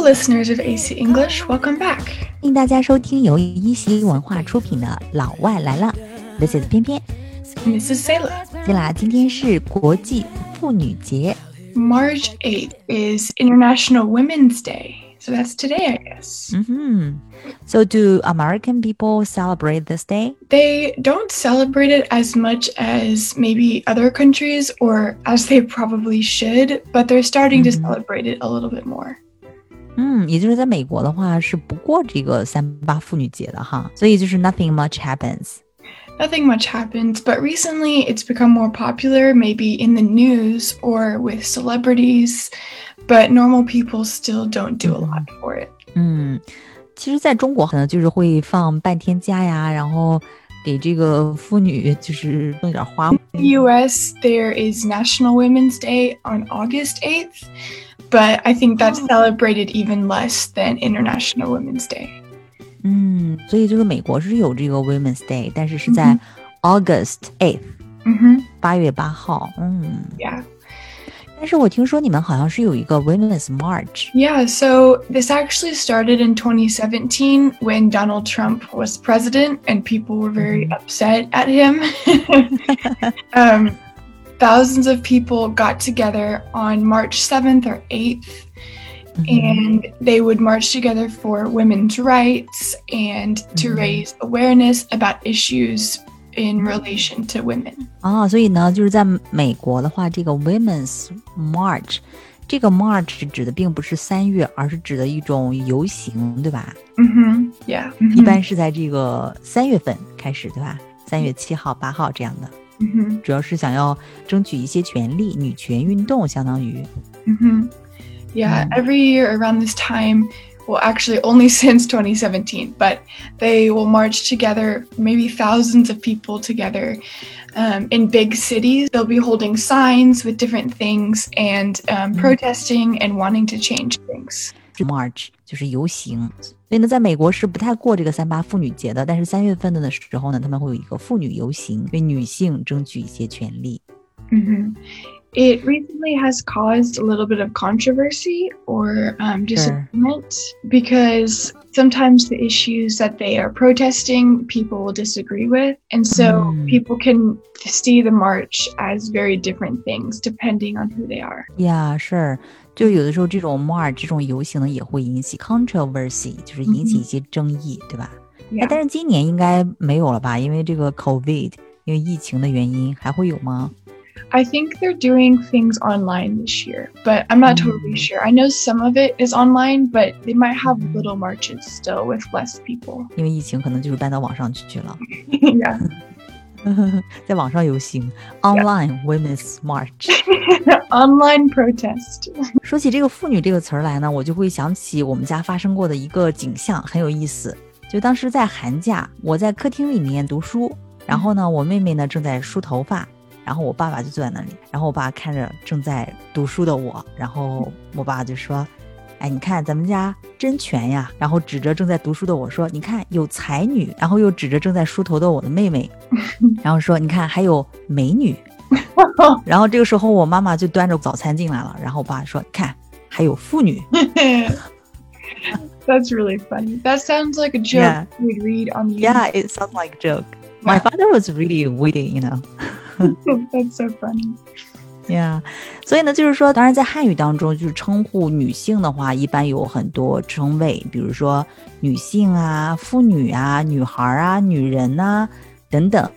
Hello, listeners of AC English. Welcome back. 欢迎大家收听由一席文化出品的《老外来了》，This is 偏偏。 And this is Sayla. 对啦，今天是国际妇女节。 March 8th is International Women's Day. So that's today, I guess. 嗯哼，So do American people celebrate this day? They don't celebrate it as much as maybe other countries or as they probably should, but they're starting to Mhm. celebrate it a little bit more. 嗯，也就是在美国的话是不过这个三八妇女节的哈，所以就是 nothing much happens。 Nothing much happens, but recently it's become more popular, maybe in the news or with celebrities, but normal people still don't do a lot for it. 嗯，其实在中国可能就是会放半天假呀，然后给这个妇女就是弄点花。 the US, there is National Women's Day on August 8th, but I think that's celebrated even less than International Women's Day. 嗯，所以就是美国是有这个 Women's Day，但是是在 August eighth， hmm 八月八号。嗯， Yeah. 但是我听说你们好像是有一个 Women's March。 Yeah, so this actually started in 2017 when Donald Trump was president and people were very upset at him. um, thousands of people got together on March 7th or 8th and they would march together for women's rights and to Mhm. raise awareness about issues in relation to women. 啊，所以呢，就是在美国的话，这个 Women's March，这个 March 指的并不是三月，而是指的一种游行，对吧？ hmm Yeah. 一般是在这个三月份开始，对吧？三月七号、八号这样的， hmm 主要是想要争取一些权利，女权运动相当于。 hmm Yeah, Mm. every year around this time, well, actually only since 2017, but they will march together, maybe thousands of people together um, in big cities. They'll be holding signs with different things and um, Mm. protesting and wanting to change things. March 就是游行， 所以呢，在美国是不太过这个三八妇女节的，但是三月份的时候呢，他们会有一个妇女游行，为女性争取一些权利。 hmm It recently has caused a little bit of controversy or um, disagreement because sometimes the issues that they are protesting, people will disagree with. And so Mm. people can see the march as very different things depending on who they are. 呀，是， 就有的时候这种 march 这种游行呢，也会引起 controversy，就是引起一些争议，对吧？哎 Yeah. 但是今年应该没有了吧？因为这个 COVID，因为疫情的原因，还会有吗？ I think they're doing things online this year, but I'm not totally Mm. sure. I know some of it is online, but they might have little marches still with less people. 因为疫情可能就是搬到网上去了， yeah. 在网上游行，online women's march。online protest. 说起这个“妇女”这个词儿来呢，我就会想起我们家发生过的一个景象，很有意思。就当时在寒假，我在客厅里面读书，然后呢，我妹妹呢正在梳头发，然后我爸爸就坐在那里，然后我爸看着正在读书的我，然后我爸就说：“哎，你看咱们家真全呀！”然后指着正在读书的我说：“你看有才女。”然后又指着正在梳头的我的妹妹，然后说：“你看还有美女。”然后这个时候，我妈妈就端着早餐进来了，然后我爸说：“看，还有妇女。That's really funny. That sounds like a joke Yeah. would read on the Yeah, it sounds like a joke. My father was really witty, you know. That's so funny. Yeah，所以呢，就是说，当然在汉语当中，就是称呼女性的话，一般有很多称谓，比如说女性啊、妇女啊、女孩啊、女人呐、等等。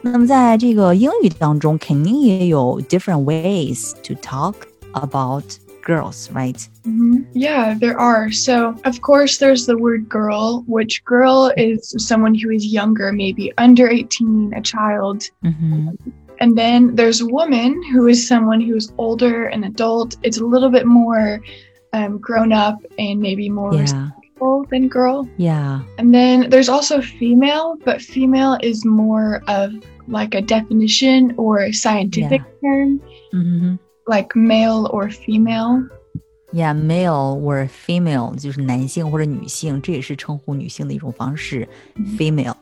那么在这个英语当中，肯定也有 different ways to talk about girls, right? Mhm. Yeah, there are. So, of course, there's the word girl, which girl is someone who is younger, maybe under 18, a child. 嗯哼， And then there's woman, who is someone who's older, an adult. It's a little bit more um, grown up and maybe more Yeah. respectful than girl. Yeah. And then there's also female, but female is more of like a definition or a scientific term, 嗯哼。 like male or female. Yeah, male or female 就是男性或者女性，这也是称呼女性的一种方式。Female，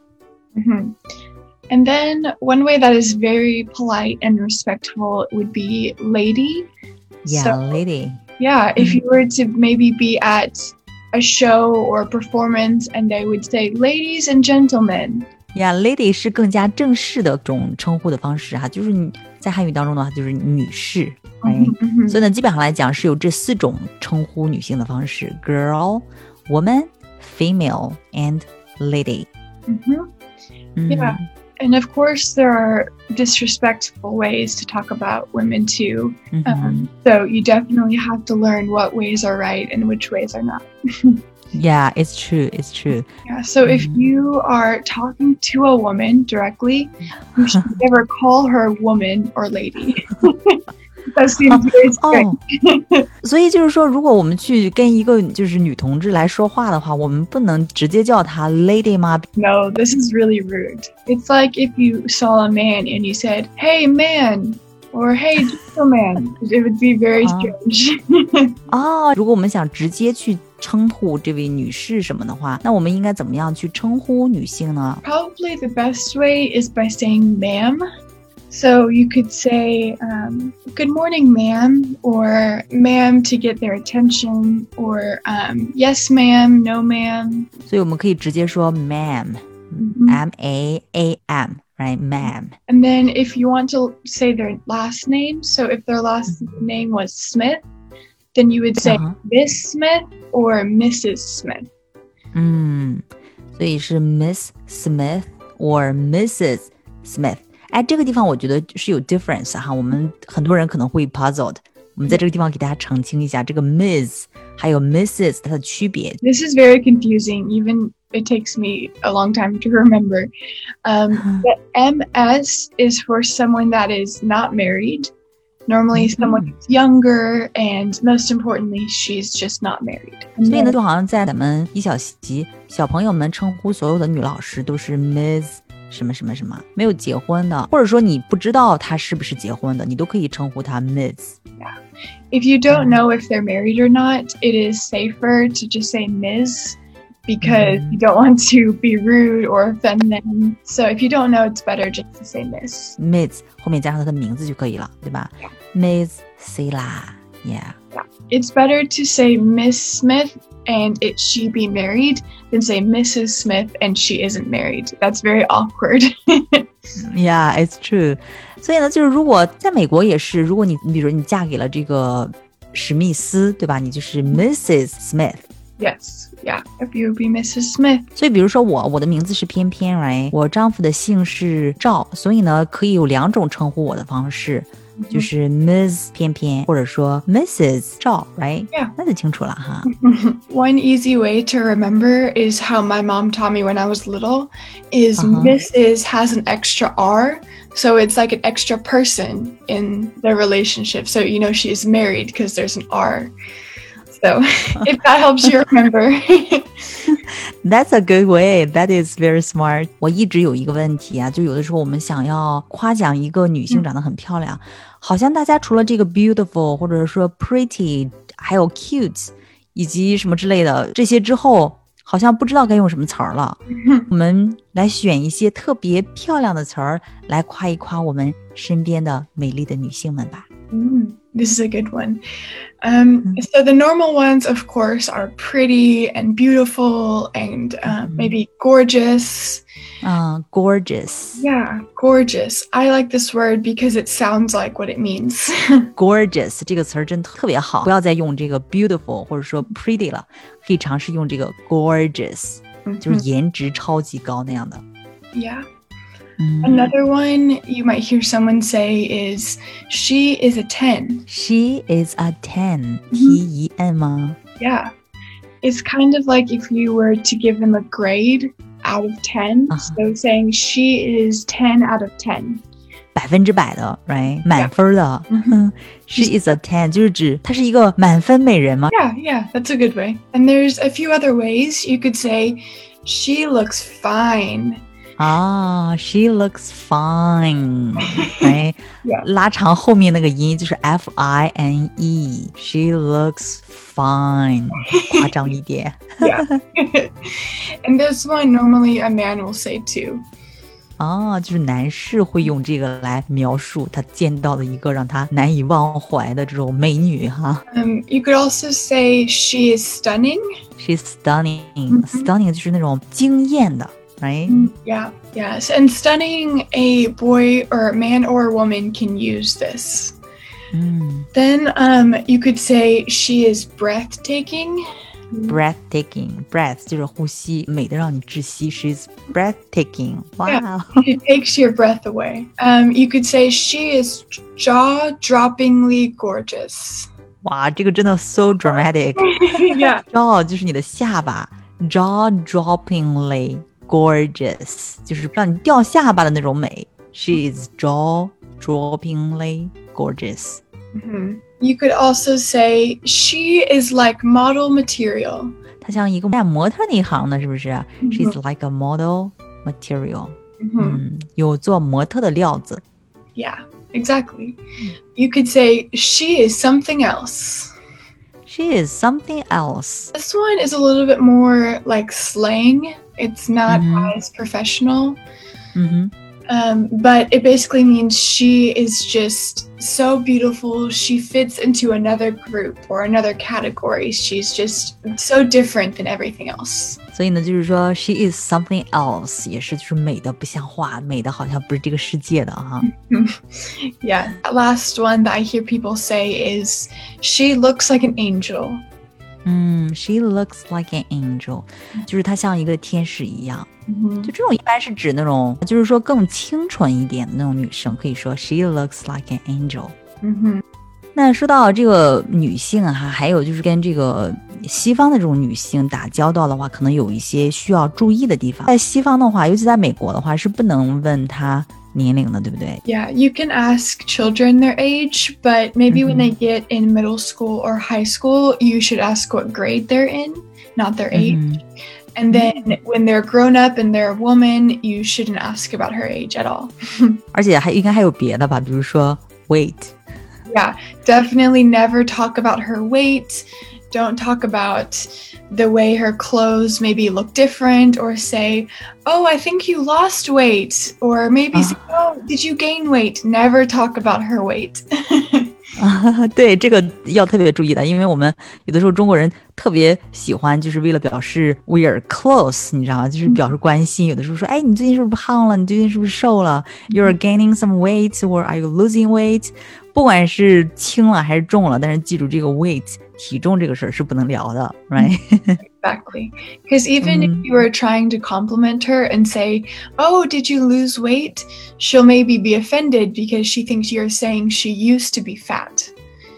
Mhm. And then one way that is very polite and respectful would be lady. yeah, So- lady. Yeah, if you were to maybe be at a show or a performance and they would say, ladies and gentlemen. Yeah, lady 是更加正式的种称呼的方式哈，就是你在汉语当中的话就是女士，哎，所以呢，基本上来讲是有这四种称呼女性的方式：girl、woman、female and lady。嗯哼，Yeah. And of course, there are disrespectful ways to talk about women too. Mm-hmm. Um, so you definitely have to learn what ways are right and which ways are not. yeah, it's true. It's true. Yeah. So mm-hmm. if you are talking to a woman directly, you should never call her woman or lady. 哦，所以就是说，如果我们去跟一个就是女同志来说话的话，我们不能直接叫她 lady 吗？No, this is really rude. It's like if you saw a man and you said, "Hey, man." Or hey, gentleman, it would be very strange. 哦，如果我们想直接去称呼这位女士什么的话，那我们应该怎么样去称呼女性呢？Probably the best way is by saying "ma'am." So you could say, um, Good morning, ma'am, or ma'am to get their attention, or um, Yes, ma'am, no, ma'am. 所以我们可以直接说 ma'am, mm-hmm. M A A M, right? Ma'am. And then if you want to say their last name, so if their last mm-hmm. name was Smith, then you would say uh-huh. Miss Smith or Mrs. Smith. 嗯，所以是 Miss Smith or Mrs. Smith。 哎，这个地方我觉得是有 difference 哈，我们很多人可能会 puzzled。我们在这个地方给大家澄清一下，这个 Ms 还有 Mrs 它的区别。This is very confusing. Even it takes me a long time to remember. Um, the MS is for someone that is not married. Normally, someone who's younger, and most importantly, she's just not married. 所以呢，就好像在咱们一小级小朋友们称呼所有的女老师都是 Ms。 什么什么什么没有结婚的，或者说你不知道他是不是结婚的，你都可以称呼他 Ms. Yeah. If you don't know if they're married or not, it is safer to just say Ms. Because you don't want to be rude or offend them. So if you don't know, it's better just to say Miss. Ms. 后面加上他的名字就可以了，对吧？Ms. Sila. Yeah. Yeah. It's better to say Miss Smith and it she be married than say Mrs. Smith and she isn't married. That's very awkward. yeah, it's true. 所以呢，就是如果在美国也是，如果你你比如你嫁给了这个史密斯，对吧？你就是 Mrs. Smith。Yes. Yeah, if you be Mrs. Smith. 所以，比如说我，我的名字是偏偏，right？我丈夫的姓是赵，所以呢，可以有两种称呼我的方式。 就是 Miss 偏偏，或者说 Mrs. 赵，right? Yeah. 那就清楚了哈。One easy way to remember is how my mom taught me when I was little is uh -huh. Mrs. has an extra R. So it's like an extra person in the relationship. So you know she's married because there's an R. So if that helps you remember. That's a good way. That is very smart. 我一直有一个问题啊，就有的时候我们想要夸奖一个女性长得很漂亮，好像大家除了这个 beautiful 或者说 pretty，还有 cute，以及什么之类的这些之后，好像不知道该用什么词儿了。我们来选一些特别漂亮的词儿来夸一夸我们身边的美丽的女性们吧。Mm, this is a good one. Um, mm-hmm. So the normal ones, of course, are pretty and beautiful and uh, mm-hmm. maybe gorgeous. Uh, gorgeous. Yeah, gorgeous. I like this word because it sounds like what it means. gorgeous 这个词儿真特别好，不要再用这个 beautiful 或者说 pretty 了，可以尝试用这个 gorgeous，、嗯、就是颜值超级高那样的。Yeah. Mm. Another one you might hear someone say is, she is a 10. She is a 10. Mm-hmm. Yeah. It's kind of like if you were to give them a grade out of 10. Uh-huh. So saying she is 10 out of 10. 百分之百的，right，满分的。She is a ten，就是指她是一个满分美人吗？Yeah, yeah, that's a good way. And there's a few other ways you could say she looks fine. Ah, she looks fine，哎，拉长后面那个音就是 f i n e。She looks fine，夸张一点。yeah. And this one normally a man will say too. 啊，就是男士会用这个来描述他见到的一个让他难以忘怀的这种美女哈。 Um, you could also say she is stunning. She's stunning. 嗯哼 Stunning 就是那种惊艳的 ，right？ Yeah, yes. And stunning, a boy or a man or a woman can use this. 嗯 Then um, you could say she is breathtaking. ，breathtaking. Breath 就是呼吸，美的让你窒息。She's breathtaking. 哇、 It takes your breath away. Um, you could say she is jaw droppingly gorgeous. 哇，这个真的 so dramatic. yeah. jaw 就是你的下巴，jaw droppingly gorgeous 就是让你掉下巴的那种美。She is jaw droppingly gorgeous. Mhm. You could also say she is like model material. 她像一个干模特那一行的，是不是、嗯 She's like a model material. Mhm. 嗯，有做模特的料子。 Yeah, exactly. You could say she is something else. She is something else. This one is a little bit more like slang. It's not Mhm. as professional. 嗯哼。Um, but it basically means she is just so beautiful. She fits into another group or another category. She's just so different than everything else. 所以呢，就是说，she is something else，也是就是美的不像话，美的好像不是这个世界的哈。 Yeah. That last one that I hear people say is she looks like an angel. 嗯，she looks like an angel，就是她像一个天使一样。 Mhm. 就这种一般是指那种，就是说更清纯一点的那种女生，可以说 she looks like an angel。 Mhm. 那说到这个女性哈，还有就是跟这个 西方的这种女性打交道的话，可能有一些需要注意的地方。在西方的话，尤其在美国的话，是不能问她年龄的，对不对？ Yeah, you can ask children their age, but maybe when Mhm. they get in middle school or high school, you should ask what grade they're in, not their age. 嗯 And then when they're grown up and they're a woman, you shouldn't ask about her age at all. 而且还应该还有别的吧，比如说 weight。 Yeah, definitely never talk about her weight. Don't talk about the way her clothes maybe look different or say, Oh, I think you lost weight. Or maybe ah. say, Oh, did you gain weight? Never talk about her weight. 啊，对，这个要特别注意的，因为我们有的时候中国人特别喜欢，就是为了表示 we are close，你知道吗？就是表示关心。有的时候说，哎，你最近是不是胖了？你最近是不是瘦了？You are gaining some weight or are you losing weight？不管是轻了还是重了，但是记住这个 weight 体重这个事儿是不能聊的，right？Exactly. Because even Mhm. if you are trying to compliment her and say, Oh, did you lose weight? She'll maybe be offended because she thinks you're saying she used to be fat.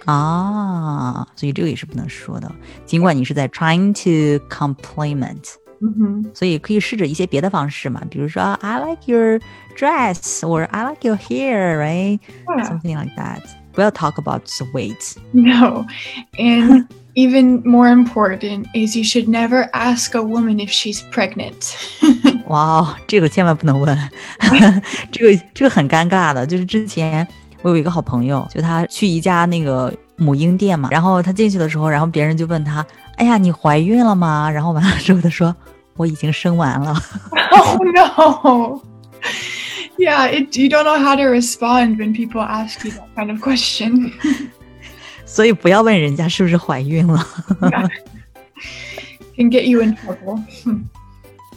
啊，所以这个也是不能说的。尽管你是在 trying to compliment。 Mm-hmm. 所以可以试着一些别的方式嘛，比如说 I like your dress or I like your hair, right? Yeah. Something like that. 不要 talk about the weight. No. And even more important is you should never ask a woman if she's pregnant. 哇哦，这个千万不能问，这个这个很尴尬的。就是之前我有一个好朋友，就他去一家那个母婴店嘛，然后他进去的时候，然后别人就问他，哎呀，你怀孕了吗？然后完了之后他说我已经生完了。 oh no. Yeah, it, you don't know how to respond when people ask you that kind of question. 所以不要问人家是不是怀孕了。Can get you in trouble.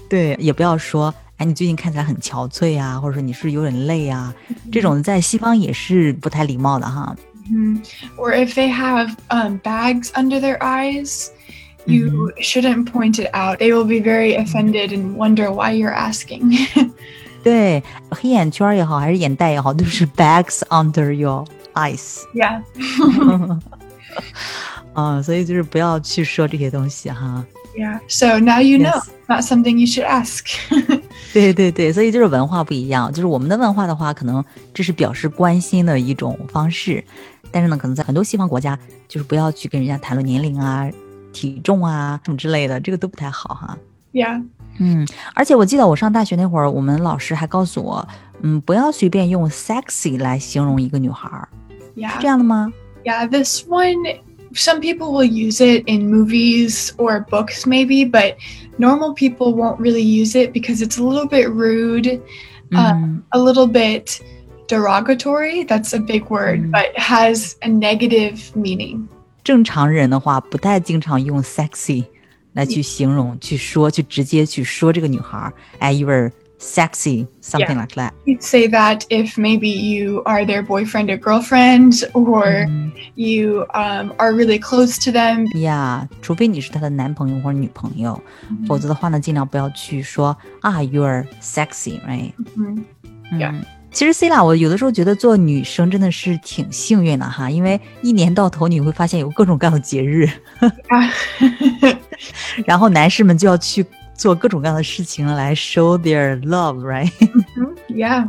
对，也不要说，哎，你最近看起来很憔悴啊，或者说你是有点累啊，这种在西方也是不太礼貌的哈。Mhm. Or if they have um, bags under their eyes, you shouldn't point it out. They will be very offended and wonder why you're asking. 对，黑眼圈也好，还是眼袋也好，都是 bags under your eyes。yeah. 嗯，所以就是不要去说这些东西哈。Yeah. So now you know. Not something you should ask. 对对对，所以就是文化不一样，就是我们的文化的话，可能这是表示关心的一种方式，但是呢，可能在很多西方国家，就是不要去跟人家谈论年龄啊、体重啊什么之类的，这个都不太好哈。yeah. 嗯，而且我记得我上大学那会儿，我们老师还告诉我，嗯，不要随便用 sexy 来形容一个女孩儿，是 Yeah. 这样的吗？ Yeah. This one, some people will use it in movies or books, maybe, but normal people won't really use it because it's a little bit rude. um, a little bit derogatory. That's a big word, Mm. but has a negative meaning. 正常人的话不太经常用 sexy 来去形容、去说、去直接去说这个女孩儿，哎，you are sexy something Yeah. like that。You'd say that if maybe you are their boyfriend or girlfriend, or 嗯 you um, are really close to them. Yeah，除非你是她的男朋友或者女朋友，否则的话呢，尽量不要去说啊，you are sexy，right？Mhm. 嗯 Yeah. 其实 C 啦，我有的时候觉得做女生真的是挺幸运的哈，因为一年到头你会发现有各种各样的节日.然后男士们就要去做各种各样的事情来 show their love，right？Mhm. yeah.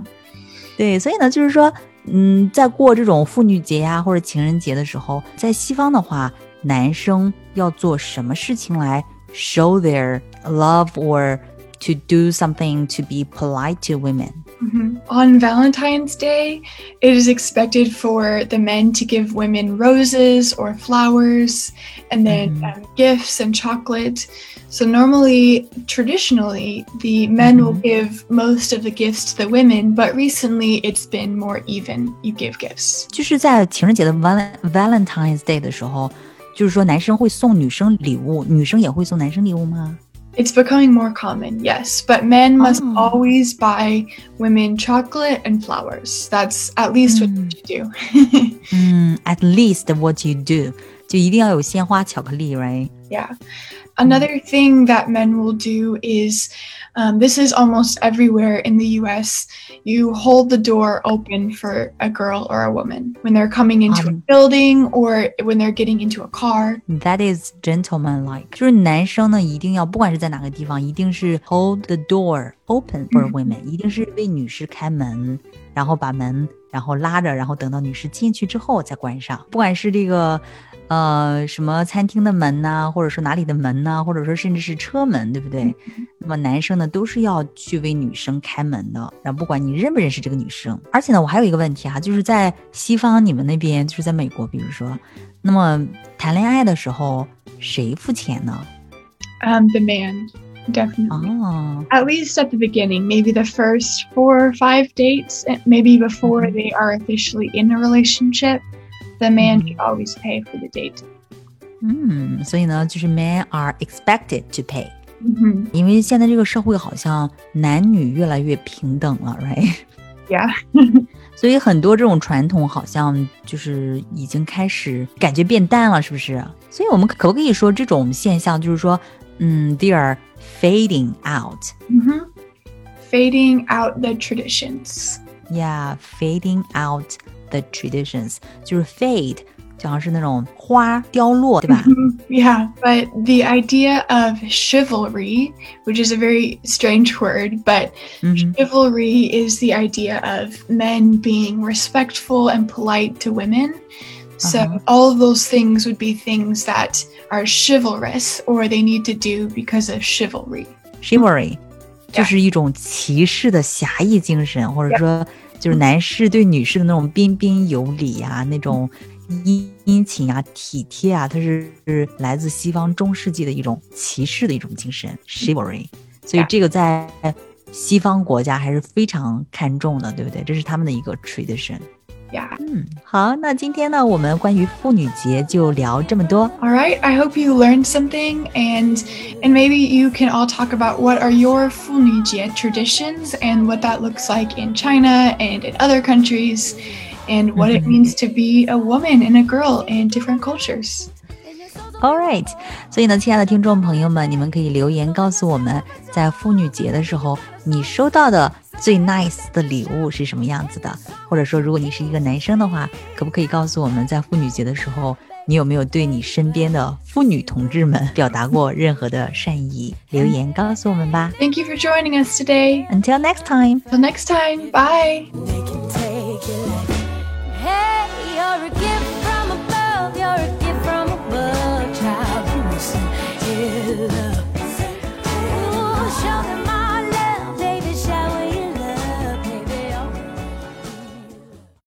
对，所以呢，就是说，嗯，在过这种妇女节呀、或者情人节的时候，在西方的话，男生要做什么事情来 show their love or to do something to be polite to women？ Mhm. On Valentine's Day, it is expected for the men to give women roses or flowers and then Mhm. um, gifts and chocolate. So, normally, traditionally, the men will Mhm. give most of the gifts to the women, but recently it's been more even. You give gifts. 就是在情人节的 Val Valentine's Day 的时候，就是说男生会送女生礼物，女生也会送男生礼物吗？ It's becoming more common, yes, but men must Oh. always buy women chocolate and flowers. That's at least what Mm. you do. 嗯，at least what you do，就一定要有鲜花、巧克力，right？ Yeah. Another thing that men will do is um, this is almost everywhere in the US. You hold the door open for a girl or a woman when they're coming into Um. a building or when they're getting into a car. That is gentlemanlike，就是男生呢，一定要不管是在哪个地方，一定是 hold the door open for 嗯 women，、一定是为女士开门，然后把门然后拉着，然后等到女士进去之后再关上。不管是这个 呃什么餐厅的门呐、或者说哪里的门呐、或者说甚至是车门，对不对？那么男生呢都是要去为女生开门的，然后不管你认不认识这个女生。而且呢，我还有一个问题哈、就是在西方你们那边，就是在美国，比如说，那么谈恋爱的时候谁付钱呢？Um, the man, definitely. Oh.，At least at the beginning, maybe the first four or five dates, maybe before Mhm. they are officially in a relationship, the man Mhm. should always pay for the date. 嗯，所以呢，就是 men are expected to pay， hmm 因为现在这个社会好像男女越来越平等了，right？ Yeah. 所以很多这种传统好像就是已经开始感觉变淡了，是不是？所以我们可不可以说这种现象就是说，嗯，they are fading out。 hmm Fading out the traditions. Yeah, fading out the traditions，就是 fade，就好像是那种花凋落，对吧？ Mhm. Yeah, but the idea of chivalry, which is a very strange word, but 嗯哼 chivalry is the idea of men being respectful and polite to women. So Uh-huh. all of those things would be things that are chivalrous or they need to do because of chivalry. chivalry 就是一种骑士的侠义精神，或者说 就是男士对女士的那种彬彬有礼啊、那种殷殷勤啊、体贴啊，它是是来自西方中世纪的一种骑士的一种精神 chivalry。所以这个在西方国家还是非常看重的，对不对？这是他们的一个 tradition。Yeah. 嗯，好，那今天呢，我们关于妇女节就聊这么多。 All right. I hope you learned something and and maybe you can all talk about what are your Funijie traditions and what that looks like in China and in other countries and what it Mhm. means to be a woman and a girl in different cultures. All right，所以呢，亲爱的听众朋友们，你们可以留言告诉我们，在妇女节的时候，你收到的最 nice 的礼物是什么样子的？或者说，如果你是一个男生的话，可不可以告诉我们，在妇女节的时候，你有没有对你身边的妇女同志们表达过任何的善意？留言告诉我们吧。Thank you for joining us today. Until next time. Till next time. Bye.